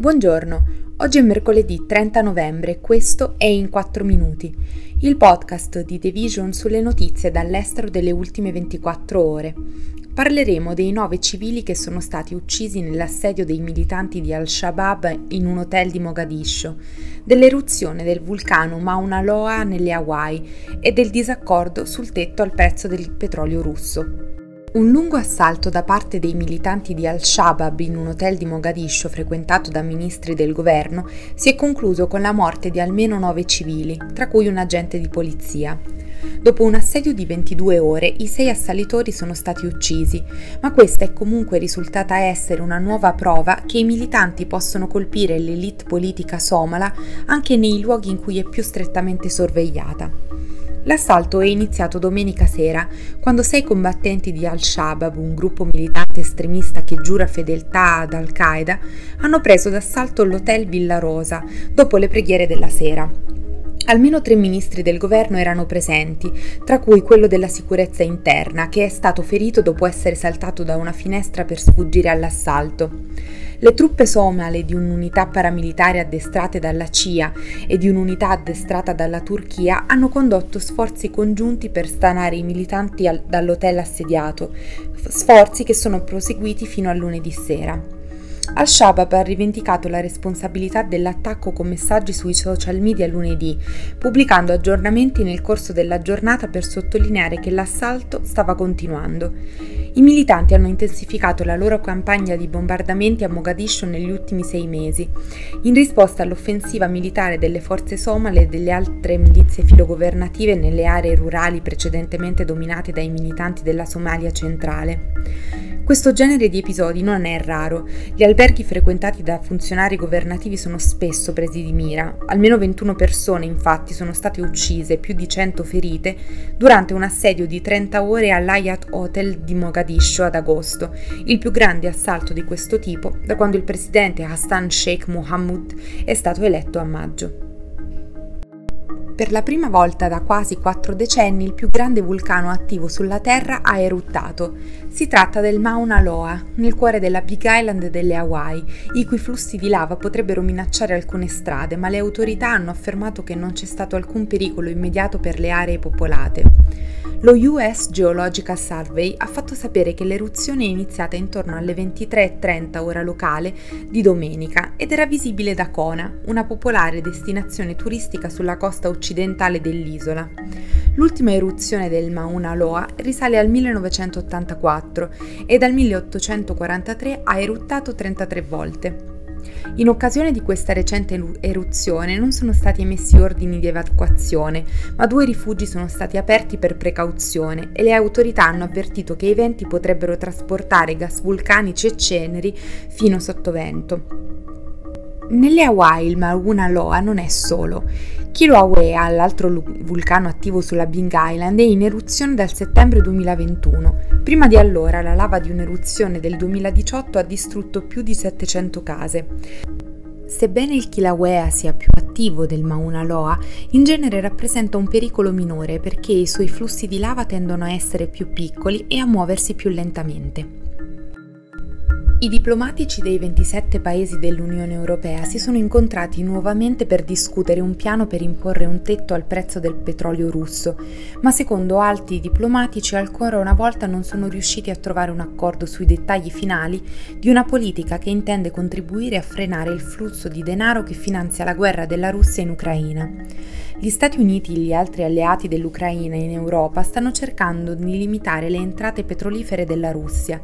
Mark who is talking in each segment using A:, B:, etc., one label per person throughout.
A: Buongiorno, oggi è mercoledì 30 novembre e questo è In 4 Minuti, il podcast di The Vision sulle notizie dall'estero delle ultime 24 ore. Parleremo dei nove civili che sono stati uccisi nell'assedio dei militanti di Al-Shabaab in un hotel di Mogadiscio, dell'eruzione del vulcano Mauna Loa nelle Hawaii e del disaccordo sul tetto al prezzo del petrolio russo. Un lungo assalto da parte dei militanti di Al-Shabaab in un hotel di Mogadiscio frequentato da ministri del governo si è concluso con la morte di almeno nove civili, tra cui un agente di polizia. Dopo un assedio di 22 ore, i sei assalitori sono stati uccisi, ma questa è comunque risultata essere una nuova prova che i militanti possono colpire l'elite politica somala anche nei luoghi in cui è più strettamente sorvegliata. L'assalto è iniziato domenica sera, quando sei combattenti di Al-Shabaab, un gruppo militante estremista che giura fedeltà ad Al-Qaeda, hanno preso d'assalto l'hotel Villa Rosa dopo le preghiere della sera. Almeno tre ministri del governo erano presenti, tra cui quello della sicurezza interna, che è stato ferito dopo essere saltato da una finestra per sfuggire all'assalto. Le truppe somale di un'unità paramilitare addestrate dalla CIA e di un'unità addestrata dalla Turchia hanno condotto sforzi congiunti per stanare i militanti al- dall'hotel assediato, sforzi che sono proseguiti fino a lunedì sera. Al-Shabaab ha rivendicato la responsabilità dell'attacco con messaggi sui social media lunedì, pubblicando aggiornamenti nel corso della giornata per sottolineare che l'assalto stava continuando. I militanti hanno intensificato la loro campagna di bombardamenti a Mogadiscio negli ultimi sei mesi, in risposta all'offensiva militare delle forze somale e delle altre milizie filogovernative nelle aree rurali precedentemente dominate dai militanti della Somalia centrale. Questo genere di episodi non è raro. Gli alberghi frequentati da funzionari governativi sono spesso presi di mira. Almeno 21 persone, infatti, sono state uccise, più di 100 ferite, durante un assedio di 30 ore all'Hyatt Hotel di Mogadiscio ad agosto, il più grande assalto di questo tipo da quando il presidente Hassan Sheikh Mohammed è stato eletto a maggio. Per la prima volta da quasi quattro decenni il più grande vulcano attivo sulla Terra ha eruttato. Si tratta del Mauna Loa, nel cuore della Big Island delle Hawaii, i cui flussi di lava potrebbero minacciare alcune strade, ma le autorità hanno affermato che non c'è stato alcun pericolo immediato per le aree popolate. Lo US Geological Survey ha fatto sapere che l'eruzione è iniziata intorno alle 23.30 ora locale di domenica ed era visibile da Kona, una popolare destinazione turistica sulla costa occidentale dell'isola. L'ultima eruzione del Mauna Loa risale al 1984 e dal 1843 ha eruttato 33 volte. In occasione di questa recente eruzione non sono stati emessi ordini di evacuazione, ma due rifugi sono stati aperti per precauzione e le autorità hanno avvertito che i venti potrebbero trasportare gas vulcanici e ceneri fino sotto vento. Nelle Hawaii il Mauna Loa non è solo. Kilauea, l'altro vulcano attivo sulla Bing Island, è in eruzione dal settembre 2021. Prima di allora la lava di un'eruzione del 2018 ha distrutto più di 700 case. Sebbene il Kilauea sia più attivo del Mauna Loa, in genere rappresenta un pericolo minore perché i suoi flussi di lava tendono a essere più piccoli e a muoversi più lentamente. I diplomatici dei 27 paesi dell'Unione Europea si sono incontrati nuovamente per discutere un piano per imporre un tetto al prezzo del petrolio russo, ma secondo altri diplomatici ancora una volta non sono riusciti a trovare un accordo sui dettagli finali di una politica che intende contribuire a frenare il flusso di denaro che finanzia la guerra della Russia in Ucraina. Gli Stati Uniti e gli altri alleati dell'Ucraina in Europa stanno cercando di limitare le entrate petrolifere della Russia,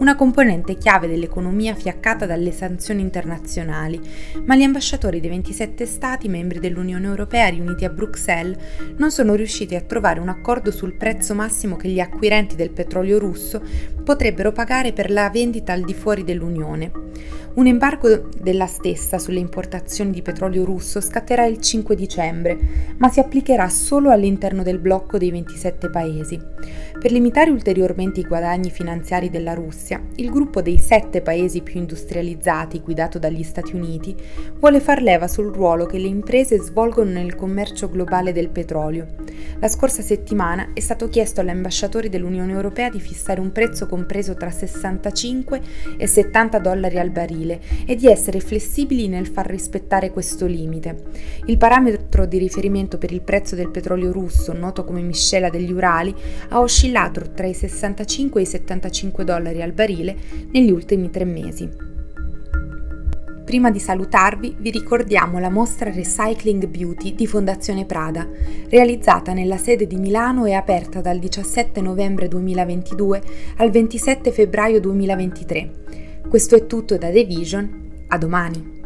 A: una componente chiave dell'economia fiaccata dalle sanzioni internazionali, ma gli ambasciatori dei 27 Stati membri dell'Unione Europea riuniti a Bruxelles non sono riusciti a trovare un accordo sul prezzo massimo che gli acquirenti del petrolio russo potrebbero pagare per la vendita al di fuori dell'Unione. Un embargo della stessa sulle importazioni di petrolio russo scatterà il 5 dicembre, ma si applicherà solo all'interno del blocco dei 27 paesi. Per limitare ulteriormente i guadagni finanziari della Russia, il gruppo dei sette paesi più industrializzati, guidato dagli Stati Uniti, vuole far leva sul ruolo che le imprese svolgono nel commercio globale del petrolio. La scorsa settimana è stato chiesto agli ambasciatori dell'Unione Europea di fissare un prezzo compreso tra 65 e 70 dollari al barile e di essere flessibili nel far rispettare questo limite. Il parametro di riferimento per il prezzo del petrolio russo, noto come miscela degli Urali, ha oscillato tra i 65 e i 75 dollari al barile negli ultimi tre mesi. Prima di salutarvi vi ricordiamo la mostra Recycling Beauty di Fondazione Prada, realizzata nella sede di Milano e aperta dal 17 novembre 2022 al 27 febbraio 2023. Questo è tutto da The Vision, a domani!